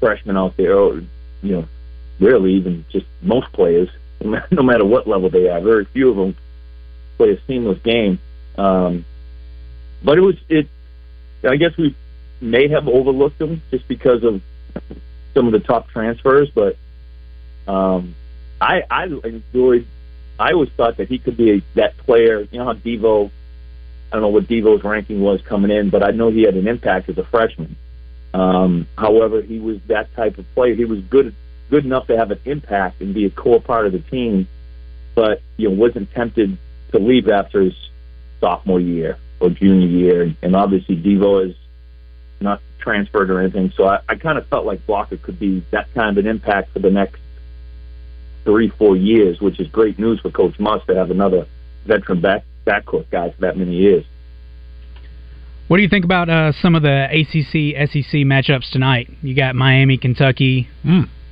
freshman out there, or you know, really even just most players, no matter what level they are. Very few of them play a seamless game. Um, but it was it. I guess we may have overlooked him just because of some of the top transfers, but um, I I enjoyed. I always thought that he could be a, that player. You know how Devo. I don't know what Devo's ranking was coming in, but I know he had an impact as a freshman. Um, however, he was that type of player. He was good good enough to have an impact and be a core part of the team, but you know wasn't tempted to leave after his sophomore year or junior year. And obviously, Devo is not transferred or anything, so I, I kind of felt like Blocker could be that kind of an impact for the next three, four years, which is great news for Coach Muss to have another veteran back backcourt guy for that many years. What do you think about uh, some of the ACC SEC matchups tonight? You got Miami, Kentucky,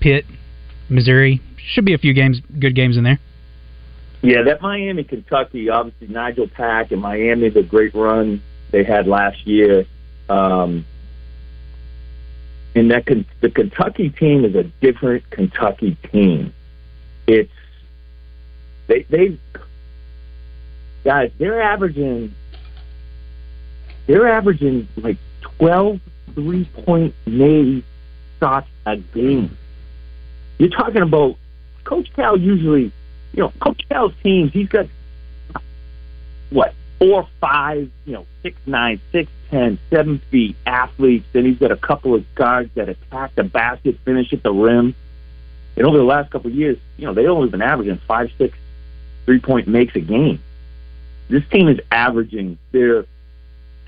Pitt, Missouri. Should be a few games, good games in there. Yeah, that Miami, Kentucky, obviously Nigel Pack and Miami, the great run they had last year. Um, and that the Kentucky team is a different Kentucky team. It's they they guys they're averaging they're averaging like twelve three point made shots a game. You're talking about Coach Cal usually you know, Coach Cal's teams, he's got what four, five, you know, six, nine, six, ten, seven feet athletes. Then he's got a couple of guards that attack the basket, finish at the rim. And over the last couple of years, you know, they've only been averaging five, six three point makes a game. This team is averaging. They're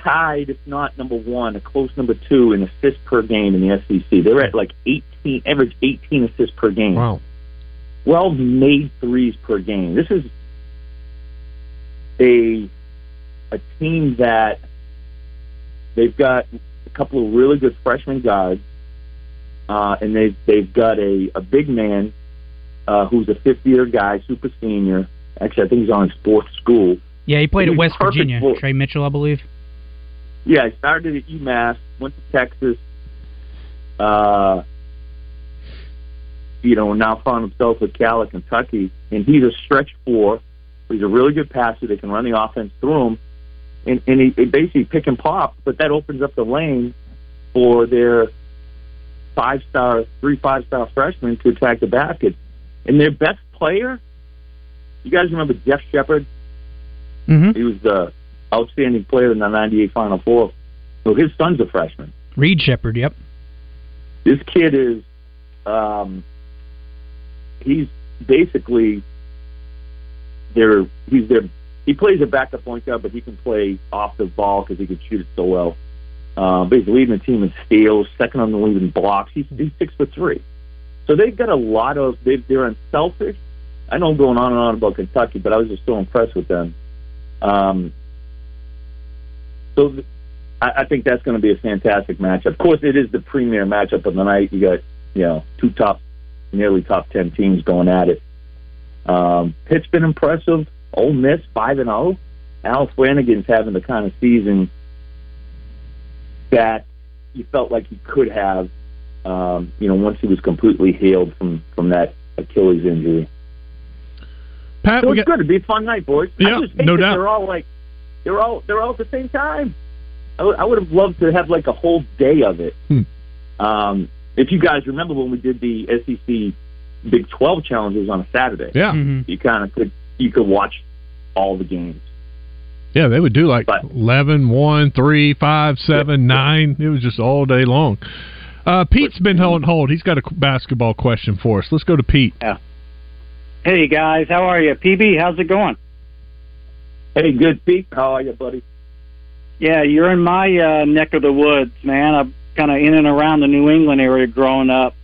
tied, if not number one, a close number two in assists per game in the SEC. They're at like 18, average 18 assists per game. Wow. 12 made threes per game. This is a a team that they've got a couple of really good freshman guys, uh, and they've they've got a, a big man uh, who's a fifth year guy, super senior. Actually, I think he's on his fourth school. Yeah, he played He's at West Virginia. for- Tre Mitchell, I believe. Yeah, he started at UMass, went to Texas. Uh, you know, now found himself with Cal at Kentucky, and he's a stretch four. He's a really good passer. They can run the offense through him, and, and he, he basically pick and pop. But that opens up the lane for their five star, three five star freshmen to attack the basket. And their best player, you guys remember Jeff Sheppard? Mm-hmm. He was the outstanding player in the '98 Final Four. So his son's a freshman. Reed Sheppard. Yep. This kid is, um, he's basically their he's their he plays a backup point guard, but he can play off the ball because he can shoot it so well. Um, but he's leading the team in steals, second on the lead in blocks. He's, he's six foot three, so they've got a lot of they, they're unselfish. I know I'm going on and on about Kentucky, but I was just so impressed with them. Um, so th- I, I think that's going to be a fantastic matchup. Of course, it is the premier matchup of the night. You got you know two top, nearly top ten teams going at it. Um, Pitt's been impressive. Ole Miss five and zero. Al Flanigan's having the kind of season that you felt like he could have. Um, you know, once he was completely healed from from that Achilles injury. Pat, so it's got- good. It'd be a fun night, boys. Yeah, I just hate no doubt. They're all like, they're all they're all at the same time. I would- have loved to have like a whole day of it. Hmm. Um, if you guys remember when we did the SEC Big Twelve challenges on a Saturday, Yeah. Mm-hmm. you kind of could you could watch all the games. Yeah, they would do like 11, 1, 3, 5, 7, 9. It was just all day long. Uh, Pete's been on hold. He's got a basketball question for us. Let's go to Pete. Yeah. Hey guys, how are you? PB, how's it going? Hey, good Pete. How are you, buddy? Yeah, you're in my uh, neck of the woods, man. I'm kind of in and around the New England area growing up,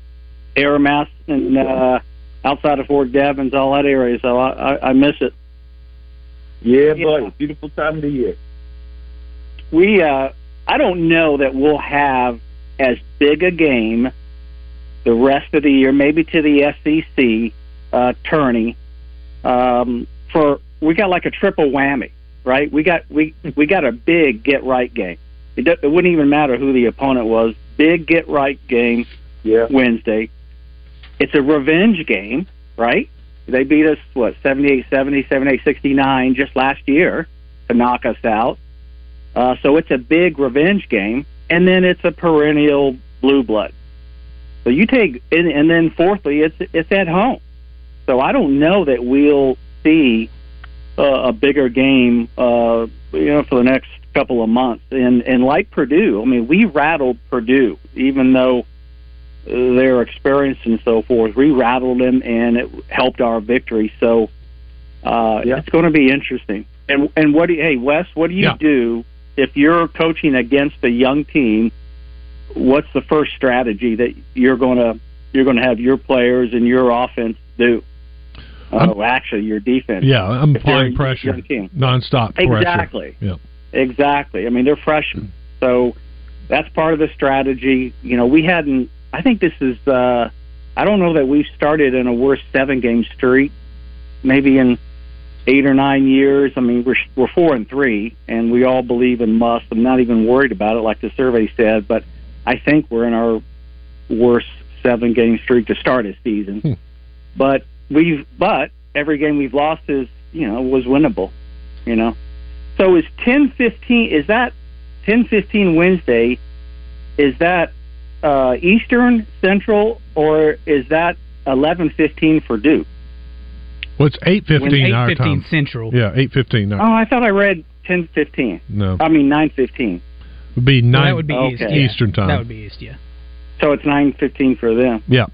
Aramas and uh, outside of Fort Devens, all that area. So I, I, I miss it. Yeah, buddy. Beautiful time of the year. We, uh, I don't know that we'll have as big a game the rest of the year, maybe to the SEC uh, tourney. Um, for we got like a triple whammy, right? We got we we got a big get right game. It, do- it wouldn't even matter who the opponent was. Big get right game yeah. Wednesday. It's a revenge game, right? They beat us what 78-70, 78-69 just last year to knock us out. Uh, so it's a big revenge game, and then it's a perennial blue blood. So you take, and, and then fourthly, it's it's at home. So I don't know that we'll see uh, a bigger game, uh, you know, for the next couple of months. And and like Purdue, I mean, we rattled Purdue, even though their they're and so forth. We rattled them, and it helped our victory. So uh, it's going to be interesting. And and what do you, hey Wes, what do you Yeah. do if you're coaching against a young team? What's the first strategy that you're going to you're going to have your players and your offense do? Oh, actually, your defense. Yeah, I'm applying pressure nonstop. pressure. Exactly. Yeah. Exactly. I mean, they're freshmen, so that's part of the strategy. You know, we hadn't. I think this is. uh I don't know that we've started in a worse seven game streak, maybe in eight or nine years. I mean, we're we're four and three, and we all believe in Muss. I'm not even worried about it, like the survey said, but I think we're in our worst seven game streak to start a season. But we've but every game we've lost is you know was winnable. You know, so is ten fifteen? Is that ten fifteen Wednesday? Is that uh, Eastern Central or is that eleven fifteen for Duke? Well, it's eight fifteen our 8:15 time. Central. Yeah, eight fifteen. Oh, I thought I read ten fifteen. No, I mean nine fifteen. would be Well, that would be East, yeah. Eastern time. That would be East, yeah. So it's nine fifteen for them. Yeah.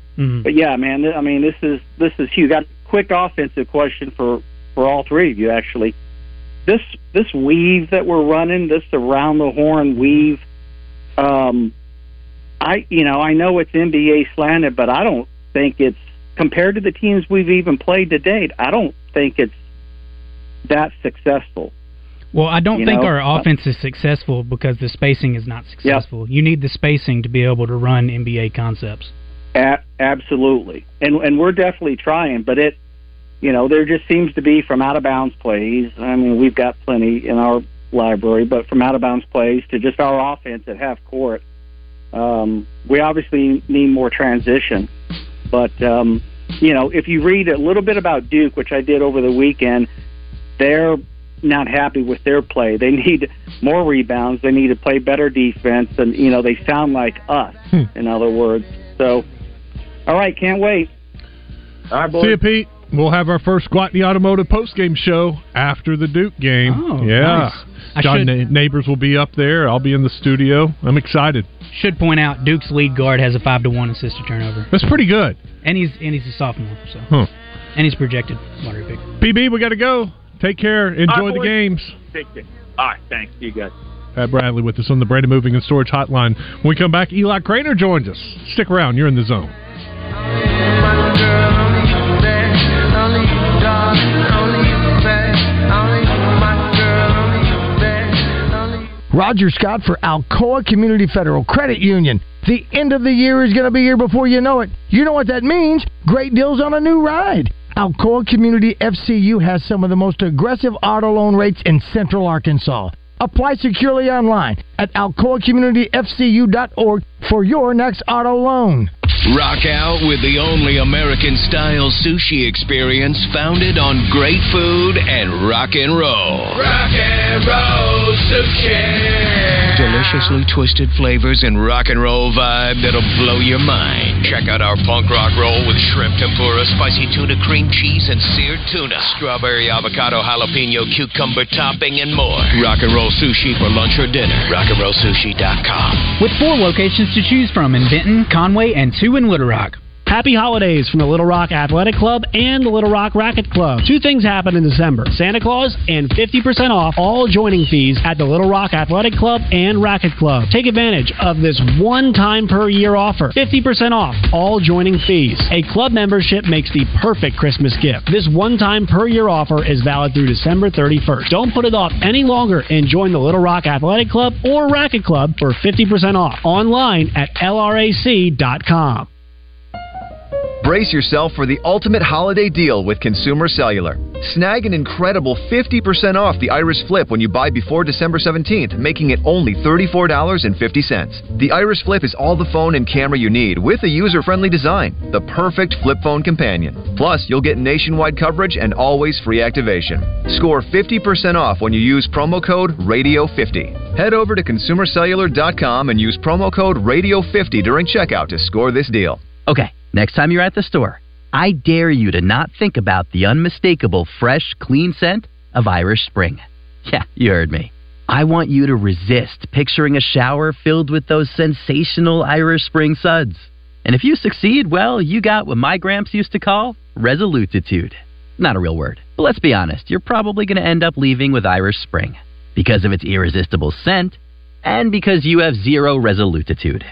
But yeah, man, I mean, this is this is huge. Got a quick offensive question for for all three of you, actually. This this weave that we're running, this around the horn weave, um, I you know I know it's NBA slanted, but I don't think it's compared to the teams we've even played to date. I don't think it's that successful. Well, I don't You think know, our uh, offense is successful because the spacing is not successful. You need the spacing to be able to run NBA concepts. A- absolutely, and and we're definitely trying, but it, you know, there just seems to be from out of bounds plays. I mean, we've got plenty in our library, but from out of bounds plays to just our offense at half court, um, we obviously need more transition. But um, you know, if you read a little bit about Duke, which I did over the weekend, they're not happy with their play. They need more rebounds. They need to play better defense, and you know, they sound like us. Hmm. In other words, so. All right, can't wait. All right, boys. See you, Pete. We'll have our first Gwatney Automotive postgame show after the Duke game. Oh, yeah. nice. John should- Na- Neighbors will be up there. I'll be in the studio. I'm excited. Should point out Duke's lead guard has a five to one assist to turnover, That's pretty good. and he's and he's a sophomore, so Huh. and he's projected lottery pick. PB, we got to go. Take care. Enjoy All right, the boys. games. Take care. All right, thanks. See you guys. Pat Bradley with us on the Brandon Moving and Storage Hotline. When we come back, Eli Craner joins us. Stick around. You're in the zone. Roger Scott for Alcoa Community Federal Credit Union. The end of the year is going to be here before you know it. You know what that means? Great deals on a new ride. Alcoa Community FCU has some of the most aggressive auto loan rates in Central Arkansas. Apply securely online at alcoacommunityfcu.org for your next auto loan. Rock out with the only American style sushi experience founded on great food and rock and roll. Rock and roll sushi. Deliciously twisted flavors and rock and roll vibe that'll blow your mind. Check out our punk rock roll with shrimp tempura, spicy tuna, cream cheese, and seared tuna. Strawberry, avocado, jalapeno, cucumber topping, and more. Rock and roll sushi for lunch or dinner. Rockandrollsushi.com. With four locations to choose from in Benton, Conway, and two in Little Rock. Happy holidays from the Little Rock Athletic Club and the Little Rock Racket Club. Two things happen in December Santa Claus and 50% off all joining fees at the Little Rock Athletic Club and Racket Club. Take advantage of this one time per year offer 50% off all joining fees. A club membership makes the perfect Christmas gift. This one time per year offer is valid through December 31st. Don't put it off any longer and join the Little Rock Athletic Club or Racket Club for 50% off online at lrac.com. Brace yourself for the ultimate holiday deal with Consumer Cellular. Snag an incredible 50% off the Iris Flip when you buy before December 17th, making it only $34.50. The Iris Flip is all the phone and camera you need with a user friendly design, the perfect flip phone companion. Plus, you'll get nationwide coverage and always free activation. Score 50% off when you use promo code RADIO50. Head over to consumercellular.com and use promo code RADIO50 during checkout to score this deal. Okay, next time you're at the store, I dare you to not think about the unmistakable fresh, clean scent of Irish Spring. Yeah, you heard me. I want you to resist picturing a shower filled with those sensational Irish Spring suds. And if you succeed, well, you got what my gramps used to call resolutitude. Not a real word, but let's be honest, you're probably going to end up leaving with Irish Spring because of its irresistible scent and because you have zero resolutitude.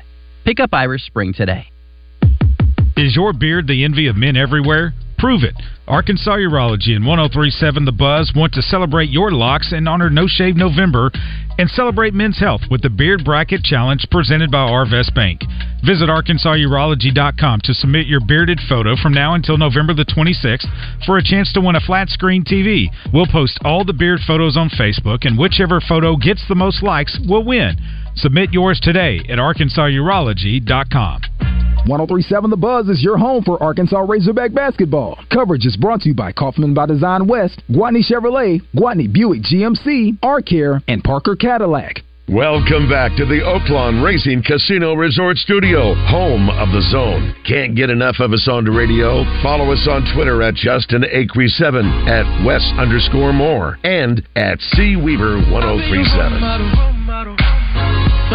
Pick up Irish Spring today. Is your beard the envy of men everywhere? Prove it. Arkansas Urology and 1037 The Buzz want to celebrate your locks and honor No Shave November and celebrate men's health with the Beard Bracket Challenge presented by Arvest Bank. Visit ArkansasUrology.com to submit your bearded photo from now until November the 26th for a chance to win a flat screen TV. We'll post all the beard photos on Facebook, and whichever photo gets the most likes will win. Submit yours today at ArkansasUrology.com. 1037 The Buzz is your home for Arkansas Razorback basketball. Coverage is brought to you by Kaufman by Design West, Gwatney Chevrolet, Gwatney Buick GMC, R-Care, and Parker Cadillac. Welcome back to the Oaklawn Racing Casino Resort Studio, home of the zone. Can't get enough of us on the radio? Follow us on Twitter at Justin Acri7, at Wes underscore more, and at C Weaver 1037.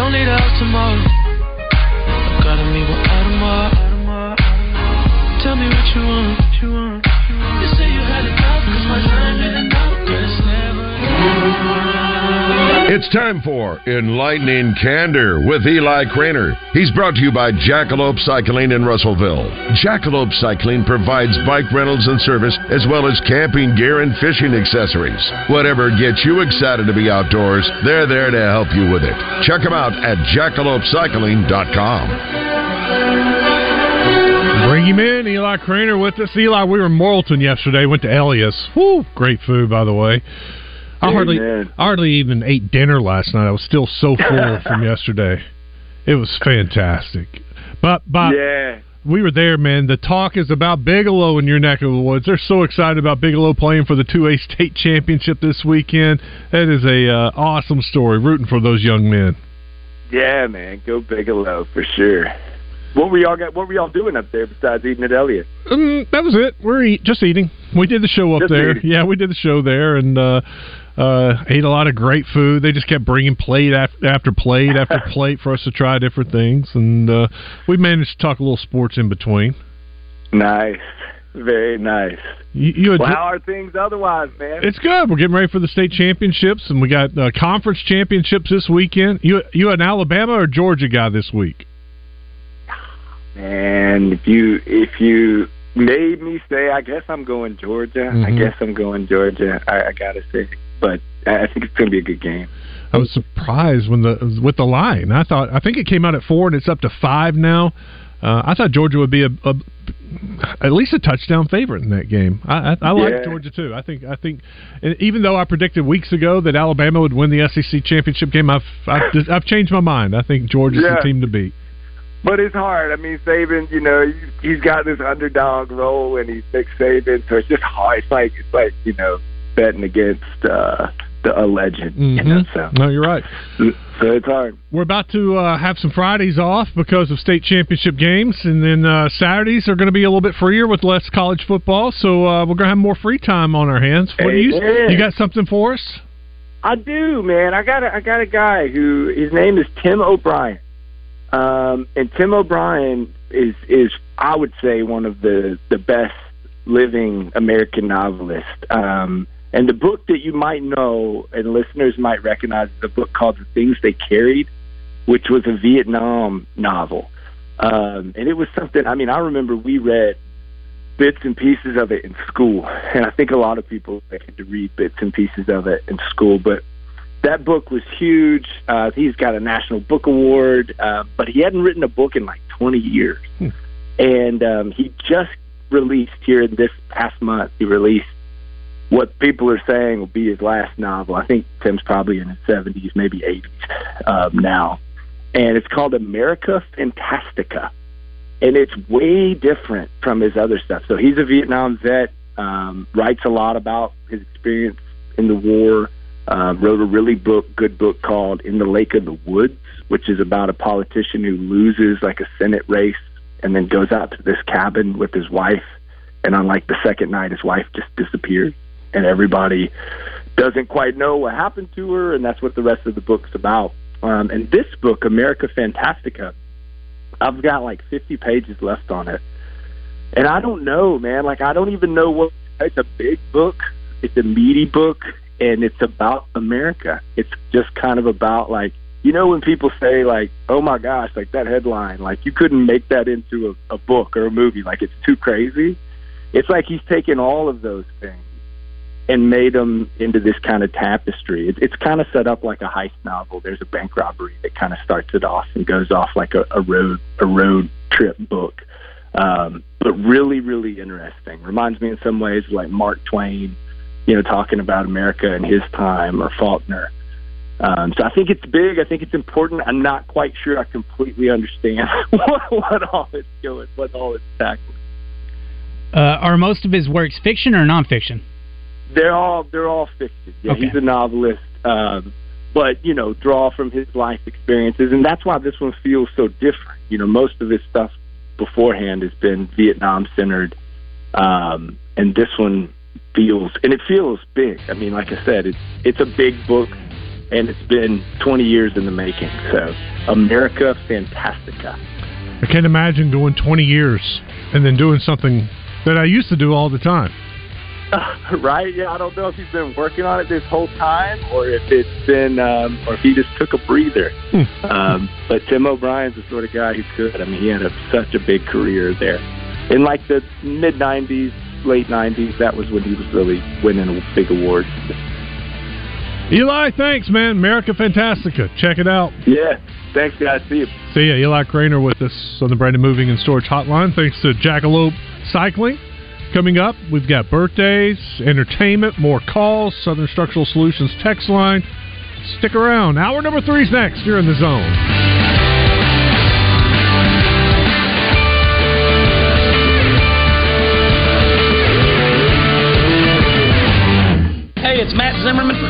Don't need out tomorrow. I gotta meet with Adama. Tell me what you want. You want. You say you had enough, cause my time didn't know. It's never. It's time for Enlightening Candor with Eli Craner. He's brought to you by Jackalope Cycling in Russellville. Jackalope Cycling provides bike rentals and service as well as camping gear and fishing accessories. Whatever gets you excited to be outdoors, they're there to help you with it. Check them out at jackalopecycling.com. Bring him in, Eli Craner with us. Eli, we were in Morrilton yesterday. Went to Elias. Whoo, great food, by the way. I hardly, Amen. I hardly even ate dinner last night. I was still so full from yesterday. It was fantastic. But, but Yeah. we were there, man. The talk is about Bigelow in your neck of the woods. They're so excited about Bigelow playing for the 2A state championship this weekend. That is a uh, awesome story. Rooting for those young men. Yeah, man. Go Bigelow for sure. What were y'all got? What were y'all doing up there besides eating at Elliott? Um, that was it. We're eat, just eating. We did the show up Just there. eating. Yeah, we did the show there, and uh, uh, ate a lot of great food. They just kept bringing plate after, plate after plate for us to try different things, and uh, we managed to talk a little sports in between. Nice, very nice. You, you well, how are things otherwise, man? It's good. We're getting ready for the state championships, and we got uh, conference championships this weekend. You you an Alabama or Georgia guy this week? And if you if you made me say, I guess I'm going Georgia. I Mhm. guess I'm going Georgia. I, I gotta say, but I I think it's gonna be a good game. I was surprised when the with the line. I thought I think it came out at four and it's up to five now. Uh, I thought Georgia would be a, a at least a touchdown favorite in that game. I, I, I like Yeah. Georgia too. I think I think even though I predicted weeks ago that Alabama would win the SEC championship game, I've I've, I've changed my mind. I think Georgia's Yeah. the team to beat. But it's hard. I mean, Saban, you know, he- he's got this underdog role, and he's Nick Saban, so it's just hard. It's like it's like you know betting against uh, the a legend. You know, so No, you're right. so it's hard. We're about to uh, have some Fridays off because of state championship games, and then uh, Saturdays are going to be a little bit freer with less college football. So uh, we're going to have more free time on our hands. What do you? You got something for us? I do, man. I got a, I got a guy who his name is Tim O'Brien, um, and Tim O'Brien is is I would say one of the the best living American novelists. Um, and the book that you might know and listeners might recognize is a book called The Things They Carried, which was a Vietnam novel. Um, and it was something, I mean, I remember we read bits and pieces of it in school. And I think a lot of people had to read bits and pieces of it in school. But that book was huge. Uh, he's got a National Book Award, uh, but he hadn't written a book in like 20 years. And um, he just released here in this past month, he released what people are saying will be his last novel. I think Tim's probably in his 70s, maybe 80s um, now. And it's called America Fantastica. And it's way different from his other stuff. So he's a Vietnam vet, um, writes a lot about his experience in the war, uh, wrote a really book, good book called In the Lake of the Woods, which is about a politician who loses like a Senate race and then goes out to this cabin with his wife. And on like the second night, his wife just disappears and everybody doesn't quite know what happened to her, and that's what the rest of the book's about. Um, and this book, America Fantastica, I've got like 50 pages left on it, and I don't know, man. Like I don't even know what. It's a big book. It's a meaty book, and it's about America. It's just kind of about like you know when people say like, "Oh my gosh," like that headline, like you couldn't make that into a, a book or a movie. Like it's too crazy. It's like he's taken all of those things and made them into this kind of tapestry. It, it's kind of set up like a heist novel. There's a bank robbery that kind of starts it off and goes off like a, a road a road trip book. Um, but really, really interesting. Reminds me in some ways like Mark Twain, you know, talking about America in his time or Faulkner. Um, so I think it's big. I think it's important. I'm not quite sure I completely understand what, what all it's doing, what all it's tackling. Uh, are most of his works fiction or nonfiction? They're all they're all fiction. Yeah, Okay. he's a novelist, um, but you know, draw from his life experiences, and that's why this one feels so different. You know, most of his stuff beforehand has been Vietnam centered, um, and this one feels and it feels big. I mean, like I said, it's it's a big book, and it's been 20 years in the making. So, America Fantastica. I can't imagine doing 20 years and then doing something that I used to do all the time. right? Yeah, I don't know if he's been working on it this whole time or if it's been, um, or if he just took a breather. um, but Tim O'Brien's the sort of guy who could. I mean, he had a, such a big career there. In like the mid 90s, late 90s, that was when he was really winning a big award. Eli, thanks, man. America Fantastica. Check it out. Yeah. Thanks, guys. See you. See ya. Eli Craner with us on the Brandon Moving and Storage Hotline. Thanks to Jackalope Cycling. Coming up, we've got birthdays, entertainment, more calls, Southern Structural Solutions text line. Stick around. Hour number three is next. You're in the zone.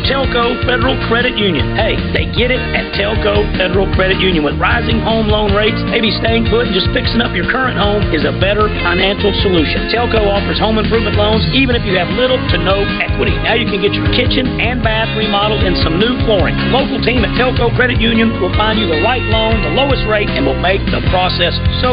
Telco Federal Credit Union. Hey, they get it at Telco Federal Credit Union. With rising home loan rates, maybe staying put and just fixing up your current home is a better financial solution. Telco offers home improvement loans even if you have little to no equity. Now you can get your kitchen and bath remodeled and some new flooring. The local team at Telco Credit Union will find you the right loan, the lowest rate, and will make the process so